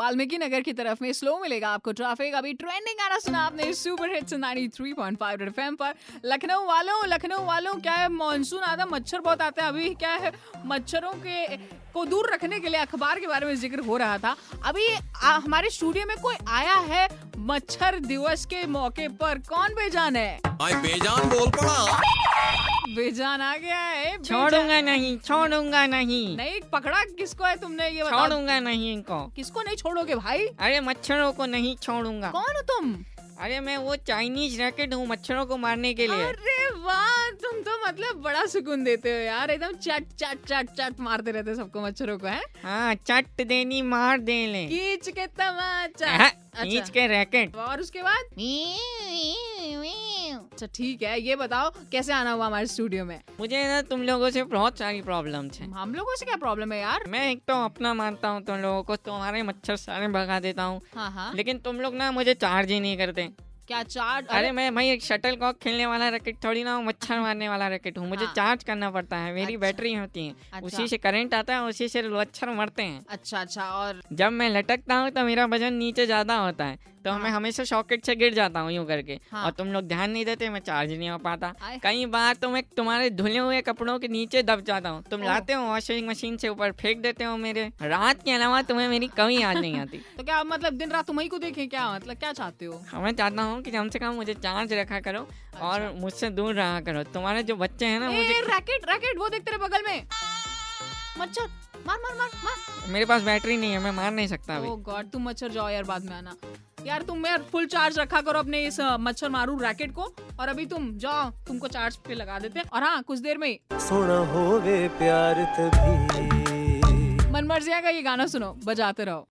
Valmiki Nagar की तरफ़ में स्लो मिलेगा आपको ट्रैफ़िक अभी ट्रेंडिंग गाना सुना आपने सुपर हिट्स 93.5 एफएम पर। लखनऊ वालों लखनऊ वालों, क्या है? मानसून आता मच्छर बहुत आते हैं। अभी क्या है? मच्छरों के को दूर रखने के लिए अखबार के बारे में ज़िक्र हो रहा था। अभी आ, हमारे स्टूडियो में कोई आया है मच्छर दिवस के मौके पर? कौन बेजान है? बेजान बोल पड़ा। बेजान आ गया है छोड़ूँगा नहीं छोड़ूँगा नहीं। नहीं पकड़ा किसको है तुमने ये छोड़ूँगा नहीं इनको। किसको नहीं छोड़ोगे भाई? अरे मच्छरों को नहीं छोड़ूँगा। कौन हो तुम? अरे मैं वो चाइनीज़ रैकेट हूँ मच्छरों को मारने के लिए। अरे वाह तुम तो मतलब बड़ा सुकून देते हो यार। एकदम चट चट चट चट मारते रहते सबको मच्छरों को है? हाँ चट देनी मार दे ले खींच के तमाचा। हाँ, अच्छा। के रैकेट। और उसके बाद? अच्छा ठीक है ये बताओ कैसे आना हुआ हमारे स्टूडियो में? मुझे ना तुम लोगों से बहुत सारी प्रॉब्लम है। हम लोगों से क्या प्रॉब्लम है यार? मैं एक तो अपना मानता हूँ तुम लोगों को तुम्हारे मच्छर सारे भगा देता हूँ। हाँ हाँ। लेकिन तुम लोग ना मुझे चार्ज ही नहीं करते। क्या चार्ज अरे अरे मैं भाई एक शटल कॉक खेलने वाला रैकेट थोड़ी ना हूँ मच्छर मारने वाला रैकेट हूँ मुझे हाँ। चार्ज करना पड़ता है मेरी अच्छा। बैटरी होती है अच्छा। उसी से करंट आता है उसी से मच्छर मरते हैं अच्छा अच्छा और जब मैं लटकता हूँ तो मेरा वज़न नीचे ज़्यादा होता है तो हाँ। मैं हमेशा सॉकेट से गिर जाता हूँ यूँ करके। हाँ। और तुम लोग ध्यान नहीं देते मैं चार्ज नहीं हो पाता। कई बार तो मैं तुम्हारे धुले हुए कपड़ों के नीचे दब जाता हूँ। तुम। लाते हो वॉशिंग मशीन से ऊपर फेंक देते हो मेरे। रात के अलावा तुम्हें मेरी कमी याद नहीं आती। तो क्या मतलब दिन रात तुम्ही को देखें क्या? मतलब क्या चाहते हो? मैं चाहता हूँ की कम से कम मुझे चार्ज रखा करो और अच्छा। मुझसे दूर रहा करो। तुम्हारे जो बच्चे है ना मुझे रैकेट रैकेट वो देखते रहे बगल में। मच्छर मार मार मार मार। मेरे पास बैटरी नहीं है मैं मार नहीं सकता गॉड तुम मच्छर जाओ यार बाद में आना। यार तुम यार फुल चार्ज रखा करो अपने इस मच्छर मारू रैकेट को और अभी तुम जाओ तुमको चार्ज पे लगा देते और हाँ कुछ देर में ही। सोना गए प्यार तभी। मन मर्जिया का ये गाना सुनो बजाते रहो।